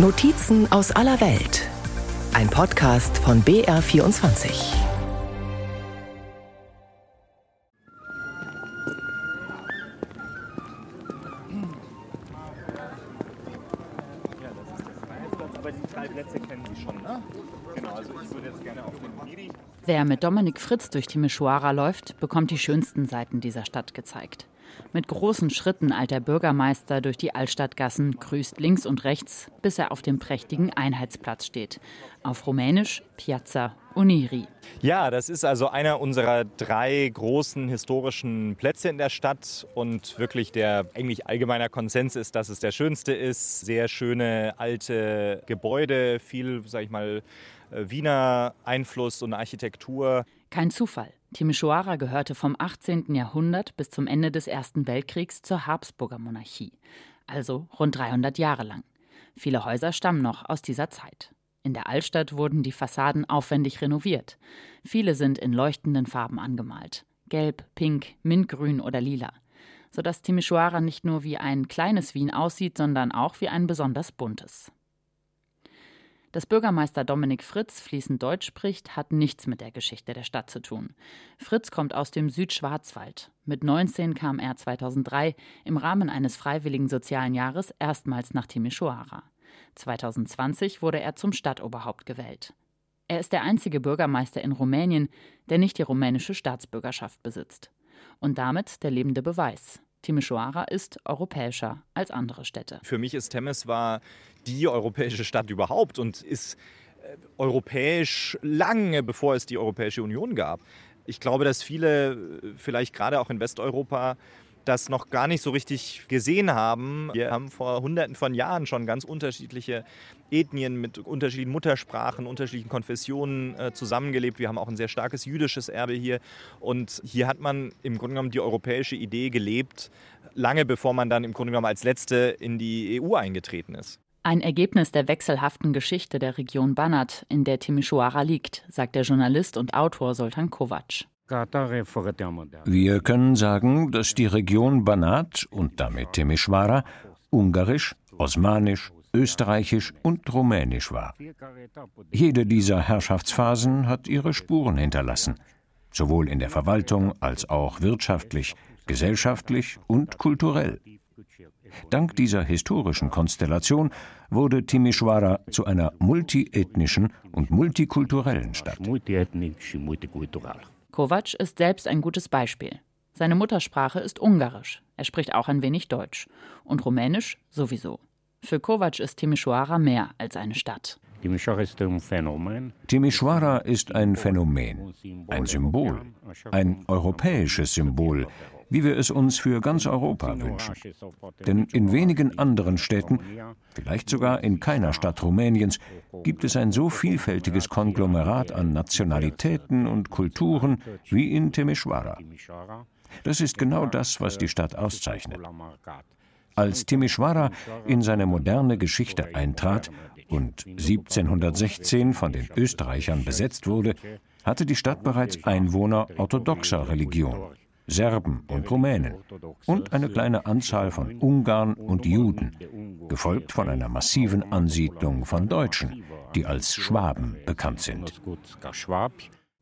Notizen aus aller Welt. Ein Podcast von BR24. Aber die drei Plätze kennen Sie schon, ne? Genau, also ich würde jetzt gerne auf den Miri. Wer mit Dominik Fritz durch Timisoara läuft, bekommt die schönsten Seiten dieser Stadt gezeigt. Mit großen Schritten eilt der Bürgermeister durch die Altstadtgassen, grüßt links und rechts, bis er auf dem prächtigen Einheitsplatz steht. Auf Rumänisch Piazza Uniri. Ja, das ist also einer unserer drei großen historischen Plätze in der Stadt und wirklich der eigentlich allgemeiner Konsens ist, dass es der schönste ist. Sehr schöne alte Gebäude, viel, sag ich mal, äh, Wiener Einfluss und Architektur. Kein Zufall. Timisoara gehörte vom 18. Jahrhundert bis zum Ende des Ersten Weltkriegs zur Habsburger Monarchie, also rund 300 Jahre lang. Viele Häuser stammen noch aus dieser Zeit. In der Altstadt wurden die Fassaden aufwendig renoviert. Viele sind in leuchtenden Farben angemalt: Gelb, Pink, Mintgrün oder Lila. Sodass Timisoara nicht nur wie ein kleines Wien aussieht, sondern auch wie ein besonders buntes. Dass Bürgermeister Dominik Fritz fließend Deutsch spricht, hat nichts mit der Geschichte der Stadt zu tun. Fritz kommt aus dem Südschwarzwald. Mit 19 kam er 2003 im Rahmen eines freiwilligen sozialen Jahres erstmals nach Timisoara. 2020 wurde er zum Stadtoberhaupt gewählt. Er ist der einzige Bürgermeister in Rumänien, der nicht die rumänische Staatsbürgerschaft besitzt. Und damit der lebende Beweis. Timisoara ist europäischer als andere Städte. Für mich ist Temeswar die europäische Stadt überhaupt und ist äh, europäisch lange bevor es die Europäische Union gab. Ich glaube, dass viele, äh, vielleicht gerade auch in Westeuropa, das noch gar nicht so richtig gesehen haben. Wir haben vor Hunderten von Jahren schon ganz unterschiedliche Ethnien mit unterschiedlichen Muttersprachen, unterschiedlichen Konfessionen äh, zusammengelebt. Wir haben auch ein sehr starkes jüdisches Erbe hier. Und hier hat man im Grunde genommen die europäische Idee gelebt, lange bevor man dann im Grunde genommen als Letzte in die EU eingetreten ist. Ein Ergebnis der wechselhaften Geschichte der Region Banat, in der Timisoara liegt, sagt der Journalist und Autor Soltan Kovac. Wir können sagen, dass die Region Banat und damit Timisoara ungarisch, osmanisch, österreichisch und rumänisch war. Jede dieser Herrschaftsphasen hat ihre Spuren hinterlassen, sowohl in der Verwaltung als auch wirtschaftlich, gesellschaftlich und kulturell. Dank dieser historischen Konstellation wurde Timisoara zu einer multiethnischen und multikulturellen Stadt. Kovac ist selbst ein gutes Beispiel. Seine Muttersprache ist Ungarisch. Er spricht auch ein wenig Deutsch. Und Rumänisch sowieso. Für Kovac ist Timisoara mehr als eine Stadt. Timisoara ist ein Phänomen, ein Symbol, ein europäisches Symbol, wie wir es uns für ganz Europa wünschen. Denn in wenigen anderen Städten, vielleicht sogar in keiner Stadt Rumäniens, gibt es ein so vielfältiges Konglomerat an Nationalitäten und Kulturen wie in Timisoara. Das ist genau das, was die Stadt auszeichnet. Als Timisoara in seine moderne Geschichte eintrat und 1716 von den Österreichern besetzt wurde, hatte die Stadt bereits Einwohner orthodoxer Religion. Serben und Rumänen und eine kleine Anzahl von Ungarn und Juden, gefolgt von einer massiven Ansiedlung von Deutschen, die als Schwaben bekannt sind.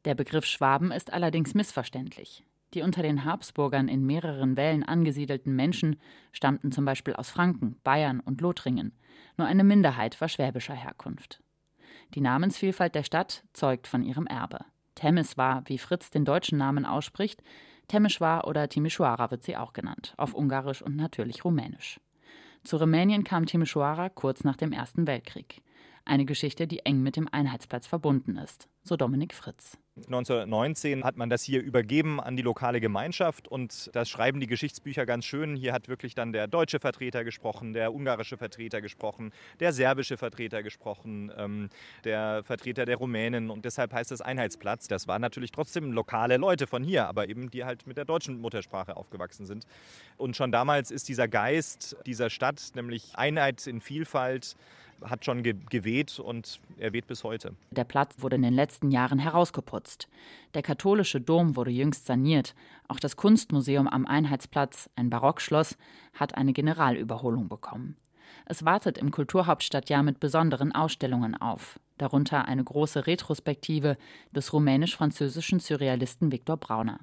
Der Begriff Schwaben ist allerdings missverständlich. Die unter den Habsburgern in mehreren Wellen angesiedelten Menschen stammten zum Beispiel aus Franken, Bayern und Lothringen. Nur eine Minderheit war schwäbischer Herkunft. Die Namensvielfalt der Stadt zeugt von ihrem Erbe. Temes war, wie Fritz den deutschen Namen ausspricht, Temișoara oder Timișoara wird sie auch genannt, auf Ungarisch und natürlich Rumänisch. Zu Rumänien kam Timișoara kurz nach dem Ersten Weltkrieg. Eine Geschichte, die eng mit dem Einheitsplatz verbunden ist, so Dominik Fritz. 1919 hat man das hier übergeben an die lokale Gemeinschaft und das schreiben die Geschichtsbücher ganz schön. Hier hat wirklich dann der deutsche Vertreter gesprochen, der ungarische Vertreter gesprochen, der serbische Vertreter gesprochen, ähm, der Vertreter der Rumänen und deshalb heißt es Einheitsplatz. Das waren natürlich trotzdem lokale Leute von hier, aber eben die halt mit der deutschen Muttersprache aufgewachsen sind. Und schon damals ist dieser Geist dieser Stadt, nämlich Einheit in Vielfalt, hat schon ge geweht und er weht bis heute. Der Platz wurde in den letzten Jahren herausgeputzt. Der katholische Dom wurde jüngst saniert. Auch das Kunstmuseum am Einheitsplatz, ein Barockschloss, hat eine Generalüberholung bekommen. Es wartet im Kulturhauptstadtjahr mit besonderen Ausstellungen auf, darunter eine große Retrospektive des rumänisch-französischen Surrealisten Viktor Brauner.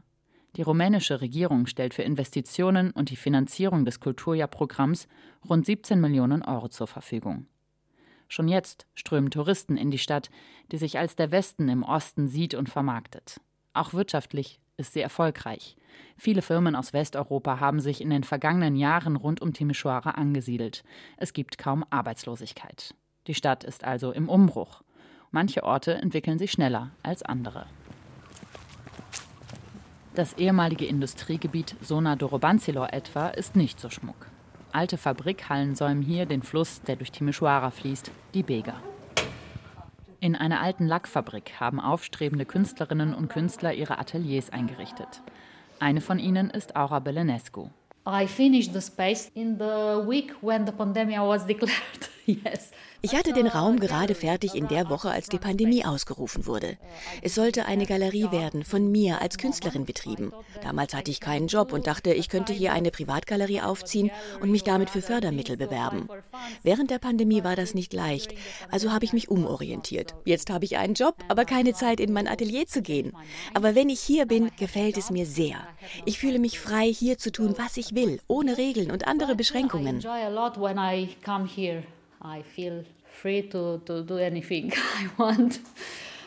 Die rumänische Regierung stellt für Investitionen und die Finanzierung des Kulturjahrprogramms rund 17 Millionen Euro zur Verfügung. Schon jetzt strömen Touristen in die Stadt, die sich als der Westen im Osten sieht und vermarktet. Auch wirtschaftlich ist sie erfolgreich. Viele Firmen aus Westeuropa haben sich in den vergangenen Jahren rund um Timișoara angesiedelt. Es gibt kaum Arbeitslosigkeit. Die Stadt ist also im Umbruch. Manche Orte entwickeln sich schneller als andere. Das ehemalige Industriegebiet Sona Dorobanzilor etwa ist nicht so schmuck. Alte Fabrikhallen säumen hier den Fluss, der durch Timișoara fließt, die Bega. In einer alten Lackfabrik haben aufstrebende Künstlerinnen und Künstler ihre Ateliers eingerichtet. Eine von ihnen ist Aura Belenescu. I finished the space in the week when the pandemic was declared. Yes. Ich hatte den Raum gerade fertig in der Woche, als die Pandemie ausgerufen wurde. Es sollte eine Galerie werden, von mir als Künstlerin betrieben. Damals hatte ich keinen Job und dachte, ich könnte hier eine Privatgalerie aufziehen und mich damit für Fördermittel bewerben. Während der Pandemie war das nicht leicht, also habe ich mich umorientiert. Jetzt habe ich einen Job, aber keine Zeit, in mein Atelier zu gehen. Aber wenn ich hier bin, gefällt es mir sehr. Ich fühle mich frei, hier zu tun, was ich will, ohne Regeln und andere Beschränkungen. I feel free to, to do anything I want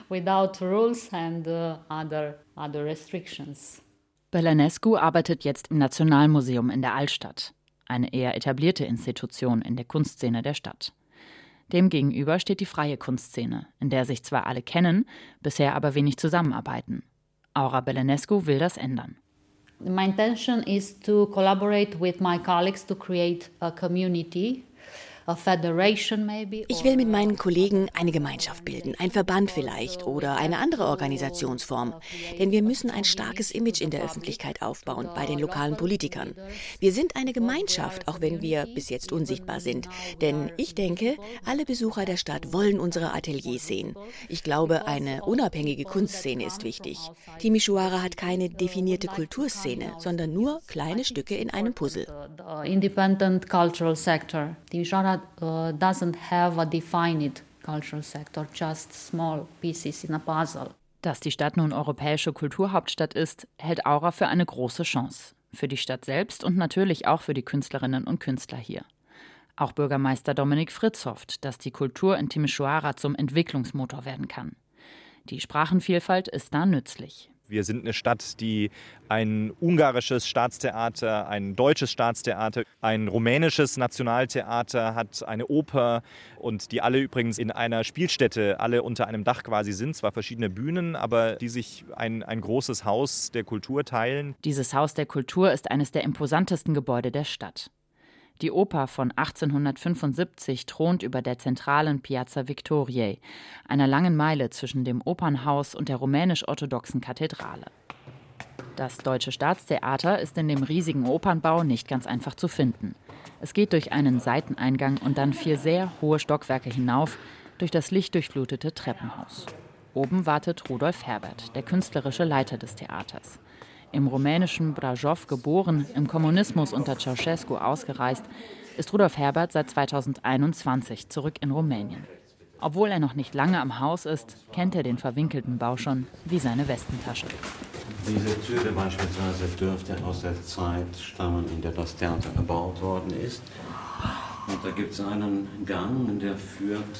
without rules and uh, other, other restrictions. Belanescu arbeitet jetzt im Nationalmuseum in der Altstadt, eine eher etablierte Institution in der Kunstszene der Stadt. Demgegenüber steht die freie Kunstszene, in der sich zwar alle kennen, bisher aber wenig zusammenarbeiten. Aura Belanescu will das ändern. My intention is to collaborate with my colleagues to create a community ich will mit meinen Kollegen eine Gemeinschaft bilden, ein Verband vielleicht oder eine andere Organisationsform. Denn wir müssen ein starkes Image in der Öffentlichkeit aufbauen bei den lokalen Politikern. Wir sind eine Gemeinschaft, auch wenn wir bis jetzt unsichtbar sind. Denn ich denke, alle Besucher der Stadt wollen unsere Ateliers sehen. Ich glaube, eine unabhängige Kunstszene ist wichtig. Timișoara hat keine definierte Kulturszene, sondern nur kleine Stücke in einem Puzzle. Independent cultural sector. Uh, doesn't have a defined cultural sector, just small pieces in a puzzle. Dass die Stadt nun europäische Kulturhauptstadt ist, hält Aura für eine große Chance. Für die Stadt selbst und natürlich auch für die Künstlerinnen und Künstler hier. Auch Bürgermeister Dominik Fritz hofft, dass die Kultur in Timișoara zum Entwicklungsmotor werden kann. Die Sprachenvielfalt ist da nützlich. Wir sind eine Stadt, die ein ungarisches Staatstheater, ein deutsches Staatstheater, ein rumänisches Nationaltheater hat, eine Oper und die alle übrigens in einer Spielstätte, alle unter einem Dach quasi sind, zwar verschiedene Bühnen, aber die sich ein, ein großes Haus der Kultur teilen. Dieses Haus der Kultur ist eines der imposantesten Gebäude der Stadt. Die Oper von 1875 thront über der zentralen Piazza Victoriae, einer langen Meile zwischen dem Opernhaus und der rumänisch-orthodoxen Kathedrale. Das Deutsche Staatstheater ist in dem riesigen Opernbau nicht ganz einfach zu finden. Es geht durch einen Seiteneingang und dann vier sehr hohe Stockwerke hinauf durch das lichtdurchflutete Treppenhaus. Oben wartet Rudolf Herbert, der künstlerische Leiter des Theaters im rumänischen Brașov geboren, im Kommunismus unter Ceausescu ausgereist, ist Rudolf Herbert seit 2021 zurück in Rumänien. Obwohl er noch nicht lange am Haus ist, kennt er den verwinkelten Bau schon wie seine Westentasche. Diese Türe beispielsweise dürfte aus der Zeit stammen, in der das Theater gebaut worden ist. Und da gibt es einen Gang, der führt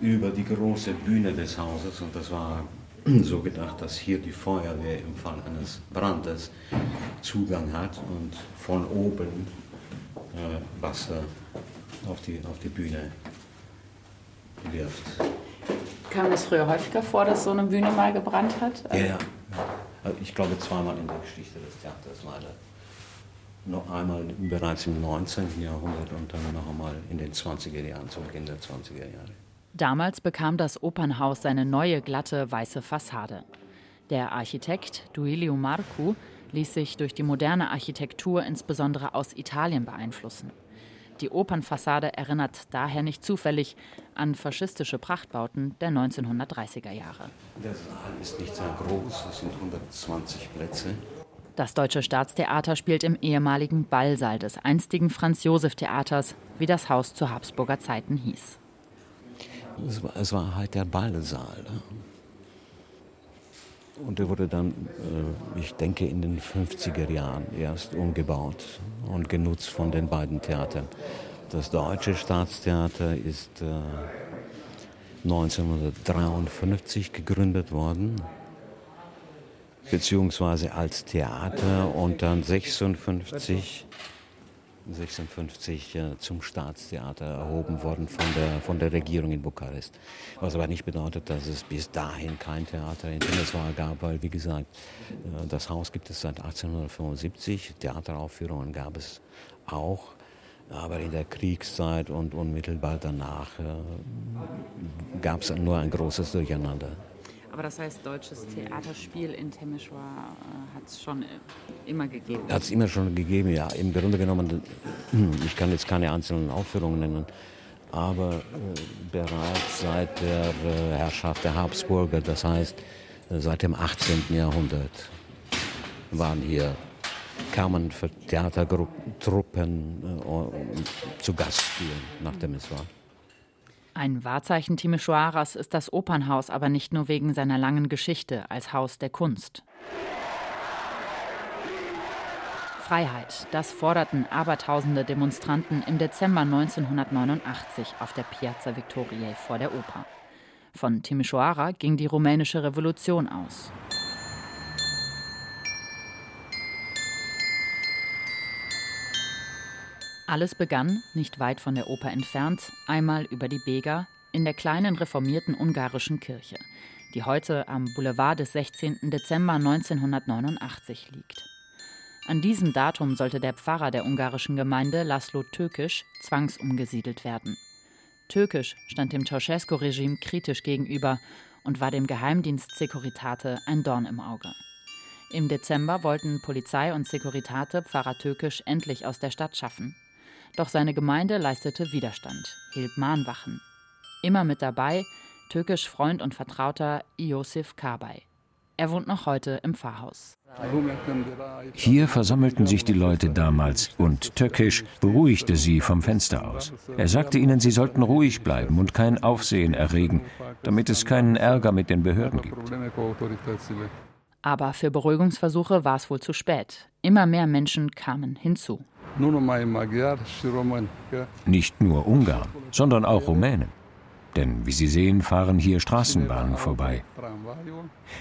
über die große Bühne des Hauses. Und das war so gedacht, dass hier die Feuerwehr im Fall eines Brandes Zugang hat und von oben äh, Wasser auf die, auf die Bühne wirft. Kam es früher häufiger vor, dass so eine Bühne mal gebrannt hat? Ja, ja. Also ich glaube zweimal in der Geschichte des Theaters leider. Noch einmal bereits im 19. Jahrhundert und dann noch einmal in den 20er Jahren, zum Beginn der 20er Jahre. Damals bekam das Opernhaus seine neue glatte weiße Fassade. Der Architekt Duilio Marcu ließ sich durch die moderne Architektur insbesondere aus Italien beeinflussen. Die Opernfassade erinnert daher nicht zufällig an faschistische Prachtbauten der 1930er Jahre. Der Saal ist nicht sehr groß, es sind 120 Plätze. Das Deutsche Staatstheater spielt im ehemaligen Ballsaal des einstigen Franz-Josef-Theaters, wie das Haus zu Habsburger Zeiten hieß. Es war, es war halt der Ballsaal. Ne? Und der wurde dann, äh, ich denke, in den 50er Jahren erst umgebaut und genutzt von den beiden Theatern. Das Deutsche Staatstheater ist 1953 äh, gegründet worden beziehungsweise als Theater und dann 56, 56 äh, zum Staatstheater erhoben worden von der, von der Regierung in Bukarest. Was aber nicht bedeutet, dass es bis dahin kein Theater in Temeswar gab, weil, wie gesagt, äh, das Haus gibt es seit 1875, Theateraufführungen gab es auch. Aber in der Kriegszeit und unmittelbar danach äh, gab es nur ein großes Durcheinander. Aber das heißt, deutsches Theaterspiel in Temeshwar äh, hat es schon immer gegeben? Hat es immer schon gegeben, ja. Im Grunde genommen, äh, ich kann jetzt keine einzelnen Aufführungen nennen, aber äh, bereits seit der äh, Herrschaft der Habsburger, das heißt äh, seit dem 18. Jahrhundert, waren hier kamen für Theatertruppen äh, zu Gast spielen nach Temeshwar. Ein Wahrzeichen Timisoaras ist das Opernhaus aber nicht nur wegen seiner langen Geschichte als Haus der Kunst. Freiheit, das forderten abertausende Demonstranten im Dezember 1989 auf der Piazza Victoriae vor der Oper. Von Timisoara ging die rumänische Revolution aus. Alles begann, nicht weit von der Oper entfernt, einmal über die Bega, in der kleinen reformierten ungarischen Kirche, die heute am Boulevard des 16. Dezember 1989 liegt. An diesem Datum sollte der Pfarrer der ungarischen Gemeinde Laszlo Tökisch zwangsumgesiedelt werden. Tökisch stand dem Ceausescu-Regime kritisch gegenüber und war dem Geheimdienst Securitate ein Dorn im Auge. Im Dezember wollten Polizei und Securitate Pfarrer Tökisch endlich aus der Stadt schaffen. Doch seine Gemeinde leistete Widerstand, hielt Mahnwachen. Immer mit dabei türkisch Freund und Vertrauter Iosif Kabay. Er wohnt noch heute im Pfarrhaus. Hier versammelten sich die Leute damals und Türkisch beruhigte sie vom Fenster aus. Er sagte ihnen, sie sollten ruhig bleiben und kein Aufsehen erregen, damit es keinen Ärger mit den Behörden gibt. Aber für Beruhigungsversuche war es wohl zu spät. Immer mehr Menschen kamen hinzu. Nicht nur Ungarn, sondern auch Rumänen. Denn wie Sie sehen, fahren hier Straßenbahnen vorbei.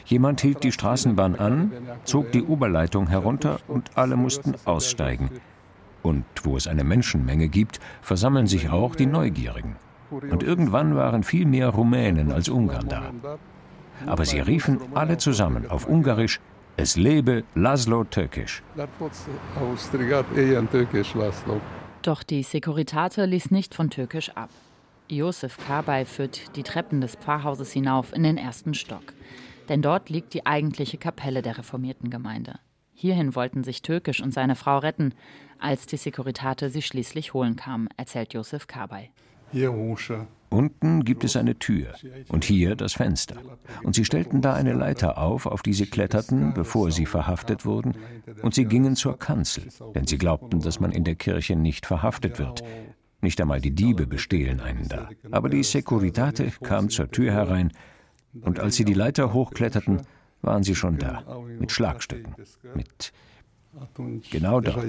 Jemand hielt die Straßenbahn an, zog die Oberleitung herunter und alle mussten aussteigen. Und wo es eine Menschenmenge gibt, versammeln sich auch die Neugierigen. Und irgendwann waren viel mehr Rumänen als Ungarn da. Aber sie riefen alle zusammen auf Ungarisch es lebe Laszlo Türkisch. Doch die Securitate ließ nicht von Türkisch ab. Josef Kabay führt die Treppen des Pfarrhauses hinauf in den ersten Stock. Denn dort liegt die eigentliche Kapelle der reformierten Gemeinde. Hierhin wollten sich Türkisch und seine Frau retten, als die Securitate sie schließlich holen kamen, erzählt Josef Kabay. Unten gibt es eine Tür und hier das Fenster. Und sie stellten da eine Leiter auf, auf die sie kletterten, bevor sie verhaftet wurden, und sie gingen zur Kanzel, denn sie glaubten, dass man in der Kirche nicht verhaftet wird. Nicht einmal die Diebe bestehlen einen da. Aber die Securitate kam zur Tür herein, und als sie die Leiter hochkletterten, waren sie schon da, mit Schlagstücken, mit genau dort.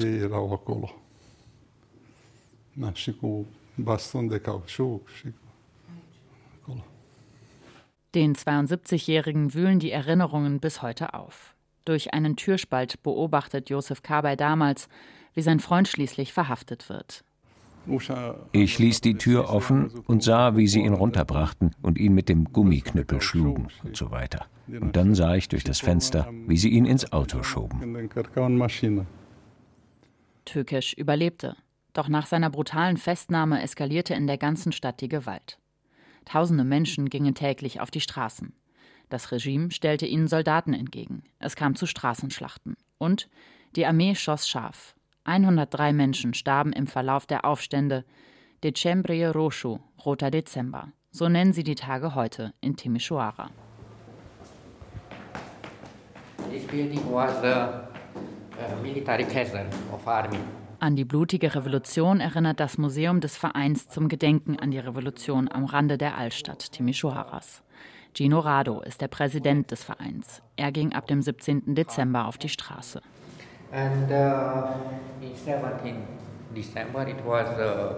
Den 72-Jährigen wühlen die Erinnerungen bis heute auf. Durch einen Türspalt beobachtet Josef Kabay damals, wie sein Freund schließlich verhaftet wird. Ich ließ die Tür offen und sah, wie sie ihn runterbrachten und ihn mit dem Gummiknüppel schlugen und so weiter. Und dann sah ich durch das Fenster, wie sie ihn ins Auto schoben. Türkisch überlebte. Doch nach seiner brutalen Festnahme eskalierte in der ganzen Stadt die Gewalt. Tausende Menschen gingen täglich auf die Straßen. Das Regime stellte ihnen Soldaten entgegen. Es kam zu Straßenschlachten. Und die Armee schoss scharf. 103 Menschen starben im Verlauf der Aufstände. Decembrie Roshu, Roter Dezember. So nennen sie die Tage heute in Timisoara. An die blutige Revolution erinnert das Museum des Vereins zum Gedenken an die Revolution am Rande der Altstadt Timisoaras. Gino Rado ist der Präsident des Vereins. Er ging ab dem 17. Dezember auf die Straße. And uh, in 17 December it was uh,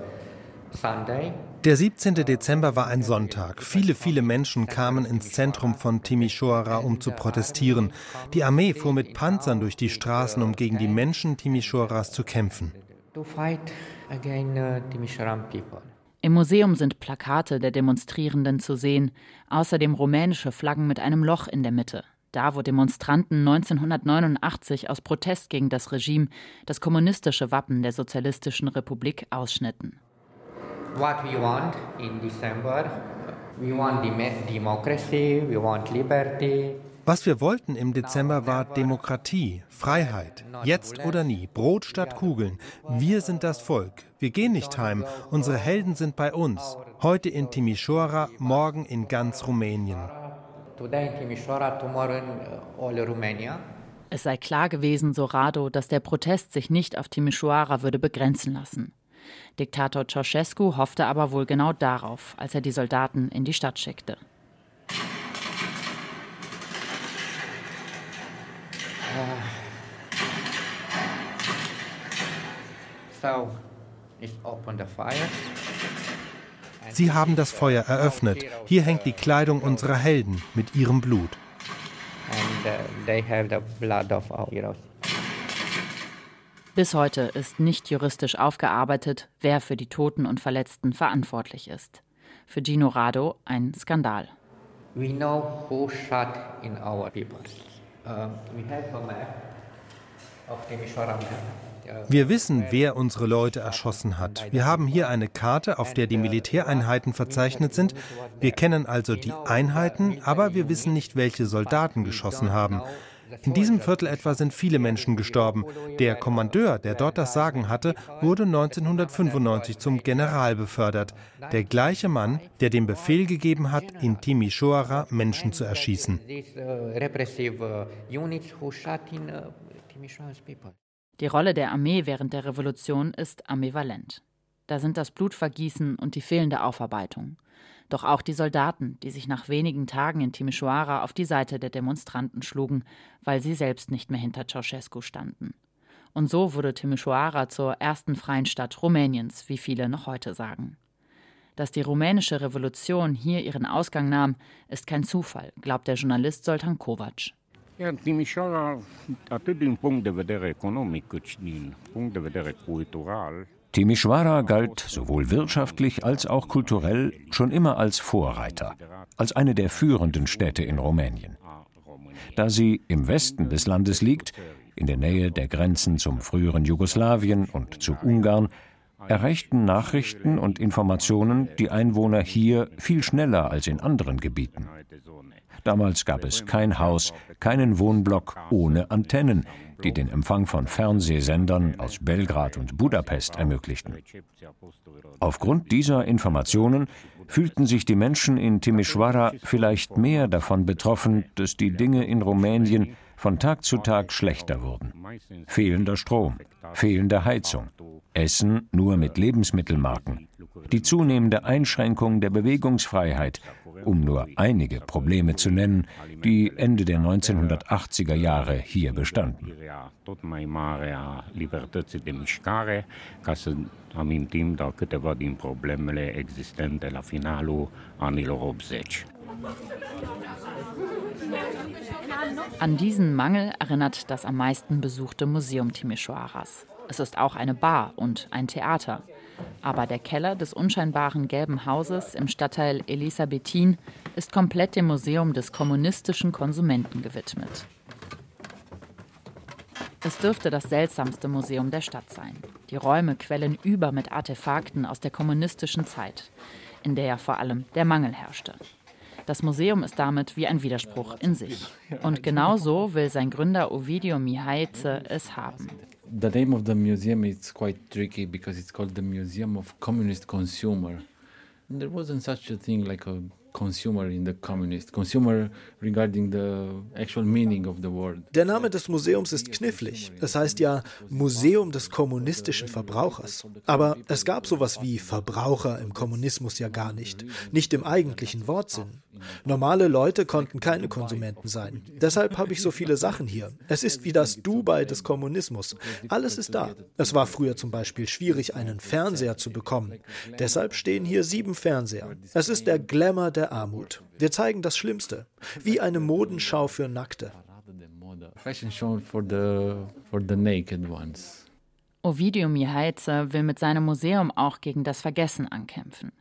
Sunday. Der 17. Dezember war ein Sonntag. Viele, viele Menschen kamen ins Zentrum von Timisoara, um zu protestieren. Die Armee fuhr mit Panzern durch die Straßen, um gegen die Menschen Timisoaras zu kämpfen. Im Museum sind Plakate der Demonstrierenden zu sehen, außerdem rumänische Flaggen mit einem Loch in der Mitte. Da, wo Demonstranten 1989 aus Protest gegen das Regime das kommunistische Wappen der Sozialistischen Republik ausschnitten what we want in December. We want democracy, we want liberty. Was wir wollten im Dezember war Demokratie, Freiheit. Jetzt oder nie, Brot statt Kugeln. Wir sind das Volk. Wir gehen nicht heim. Unsere Helden sind bei uns. Heute in Timișoara, morgen in ganz Rumänien. Es sei klar gewesen, so Rado, dass der Protest sich nicht auf Timișoara würde begrenzen lassen. Diktator Ceausescu hoffte aber wohl genau darauf, als er die Soldaten in die Stadt schickte. Sie haben das Feuer eröffnet. Hier hängt die Kleidung unserer Helden mit ihrem Blut. And uh, they have the blood of our heroes. Bis heute ist nicht juristisch aufgearbeitet, wer für die Toten und Verletzten verantwortlich ist. Für Gino Rado ein Skandal. We know who shot in our people. Uh, we have a map of the Mishora uh, wir wissen, wer unsere Leute erschossen hat. Wir haben hier eine Karte, auf der die Militäreinheiten verzeichnet sind. Wir kennen also die Einheiten, aber wir wissen nicht, welche Soldaten geschossen haben. In diesem Viertel etwa sind viele Menschen gestorben. Der Kommandeur, der dort das Sagen hatte, wurde 1995 zum General befördert. Der gleiche Mann, der den Befehl gegeben hat, in Timisoara Menschen zu erschießen. Die Rolle der Armee während der Revolution ist ambivalent. Da sind das Blutvergießen und die fehlende Aufarbeitung. Doch auch die Soldaten, die sich nach wenigen Tagen in Timișoara auf die Seite der Demonstranten schlugen, weil sie selbst nicht mehr hinter Ceausescu standen. Und so wurde Timișoara zur ersten freien Stadt Rumäniens, wie viele noch heute sagen. Dass die rumänische Revolution hier ihren Ausgang nahm, ist kein Zufall, glaubt der Journalist Soltan Kovac. Ja, Timișoara, atât din punct de vedere economic cât și din punct de vedere Timișoara galt sowohl wirtschaftlich als auch kulturell schon immer als Vorreiter, als eine der führenden Städte in Rumänien. Da sie im Westen des Landes liegt, in der Nähe der Grenzen zum früheren Jugoslawien und zu Ungarn, erreichten Nachrichten und Informationen die Einwohner hier viel schneller als in anderen Gebieten. Damals gab es kein Haus, keinen Wohnblock ohne Antennen, die den Empfang von Fernsehsendern aus Belgrad und Budapest ermöglichten. Aufgrund dieser Informationen fühlten sich die Menschen in Timișoara vielleicht mehr davon betroffen, dass die Dinge in Rumänien von Tag zu Tag schlechter wurden. Fehlender Strom, fehlende Heizung, Essen nur mit Lebensmittelmarken, die zunehmende Einschränkung der Bewegungsfreiheit um nur einige Probleme zu nennen, die Ende der 1980er Jahre hier bestanden. An diesen Mangel erinnert das am meisten besuchte Museum Timișoaras. Es ist auch eine Bar und ein Theater. Aber der Keller des unscheinbaren gelben Hauses im Stadtteil Elisabethin ist komplett dem Museum des kommunistischen Konsumenten gewidmet. Es dürfte das seltsamste Museum der Stadt sein. Die Räume quellen über mit Artefakten aus der kommunistischen Zeit, in der ja vor allem der Mangel herrschte. Das Museum ist damit wie ein Widerspruch in sich. Und genau so will sein Gründer Ovidio Mihaize es haben. The name of the museum is quite tricky because it's called the Museum of Communist Consumer. And there wasn't such a thing like a consumer in the communist consumer regarding the actual meaning of the word. Der Name des Museums ist knifflig. Es heißt ja Museum des kommunistischen Verbrauchers. Aber es gab sowas wie Verbraucher im Kommunismus ja gar nicht, nicht im eigentlichen Wortsinn. Normale Leute konnten keine Konsumenten sein. Deshalb habe ich so viele Sachen hier. Es ist wie das Dubai des Kommunismus. Alles ist da. Es war früher zum Beispiel schwierig, einen Fernseher zu bekommen. Deshalb stehen hier sieben Fernseher. Es ist der Glamour der Armut. Wir zeigen das Schlimmste, wie eine Modenschau für Nackte. Ovidio Mihaize will mit seinem Museum auch gegen das Vergessen ankämpfen.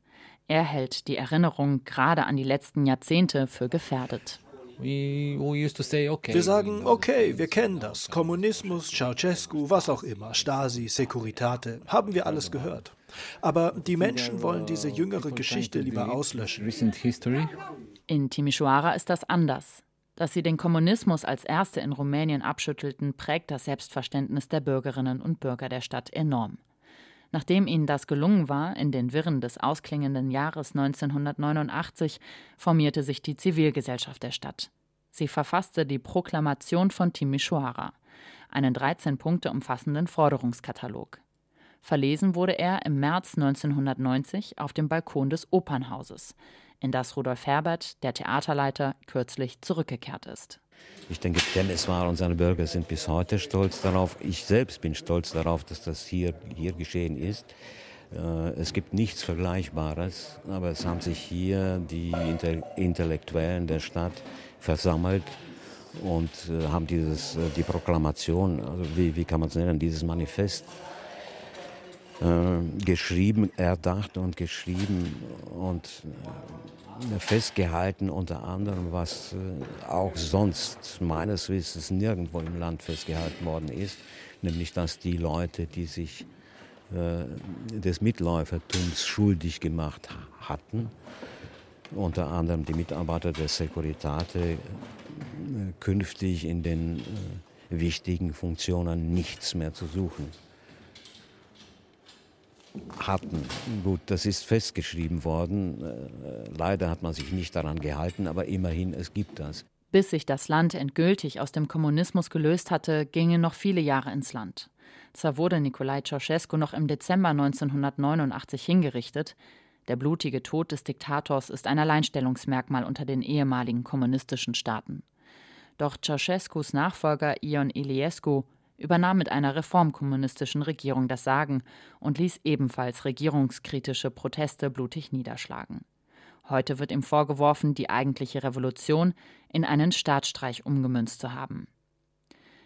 Er hält die Erinnerung gerade an die letzten Jahrzehnte für gefährdet. Wir sagen, okay, wir kennen das. Kommunismus, Ceausescu, was auch immer, Stasi, Securitate, haben wir alles gehört. Aber die Menschen wollen diese jüngere Geschichte lieber auslöschen. In Timișoara ist das anders. Dass sie den Kommunismus als erste in Rumänien abschüttelten, prägt das Selbstverständnis der Bürgerinnen und Bürger der Stadt enorm. Nachdem ihnen das gelungen war, in den Wirren des ausklingenden Jahres 1989 formierte sich die Zivilgesellschaft der Stadt. Sie verfasste die Proklamation von Timișoara, einen 13 Punkte umfassenden Forderungskatalog. Verlesen wurde er im März 1990 auf dem Balkon des Opernhauses, in das Rudolf Herbert, der Theaterleiter, kürzlich zurückgekehrt ist. Ich denke, Dennis war und seine Bürger sind bis heute stolz darauf. Ich selbst bin stolz darauf, dass das hier, hier geschehen ist. Äh, es gibt nichts Vergleichbares, aber es haben sich hier die Intellektuellen der Stadt versammelt und äh, haben dieses, äh, die Proklamation, also wie, wie kann man es nennen, dieses Manifest geschrieben, erdacht und geschrieben und festgehalten, unter anderem, was äh, auch sonst meines Wissens nirgendwo im Land festgehalten worden ist, nämlich dass die Leute, die sich äh, des Mitläufertums schuldig gemacht hatten, unter anderem die Mitarbeiter der Securitate, äh, künftig in den wichtigen Funktionen nichts mehr zu suchen hatten. Gut, das ist festgeschrieben worden. Äh, leider hat man sich nicht daran gehalten, aber immerhin, es gibt das. Bis sich das Land endgültig aus dem Kommunismus gelöst hatte, gingen noch viele Jahre ins Land. Zwar wurde Nikolai Ceausescu noch im Dezember 1989 hingerichtet, der blutige Tod des Diktators ist ein Alleinstellungsmerkmal unter den ehemaligen kommunistischen Staaten. Doch Ceausescus Nachfolger Ion Iliescu übernahm mit einer reformkommunistischen Regierung das Sagen und ließ ebenfalls regierungskritische Proteste blutig niederschlagen. Heute wird ihm vorgeworfen, die eigentliche Revolution in einen Staatsstreich umgemünzt zu haben.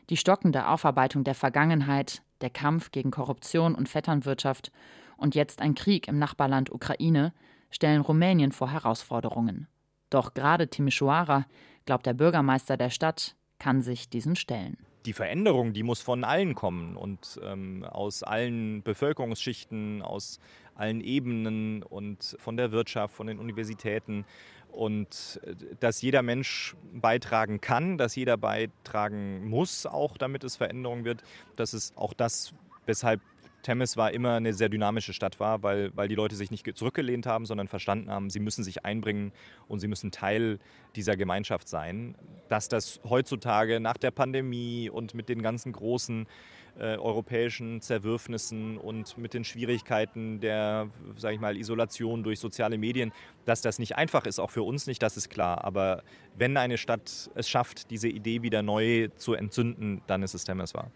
Die stockende Aufarbeitung der Vergangenheit, der Kampf gegen Korruption und Vetternwirtschaft und jetzt ein Krieg im Nachbarland Ukraine stellen Rumänien vor Herausforderungen. Doch gerade Timișoara, glaubt der Bürgermeister der Stadt, kann sich diesen stellen die Veränderung, die muss von allen kommen und ähm, aus allen Bevölkerungsschichten, aus allen Ebenen und von der Wirtschaft, von den Universitäten. Und äh, dass jeder Mensch beitragen kann, dass jeder beitragen muss, auch damit es Veränderung wird. Das ist auch das, weshalb Temes war immer eine sehr dynamische Stadt war, weil, weil die Leute sich nicht zurückgelehnt haben, sondern verstanden haben, sie müssen sich einbringen und sie müssen Teil dieser Gemeinschaft sein. Dass das heutzutage nach der Pandemie und mit den ganzen großen äh, europäischen Zerwürfnissen und mit den Schwierigkeiten der, sage ich mal, Isolation durch soziale Medien, dass das nicht einfach ist, auch für uns nicht, das ist klar. Aber wenn eine Stadt es schafft, diese Idee wieder neu zu entzünden, dann ist es Temeswar.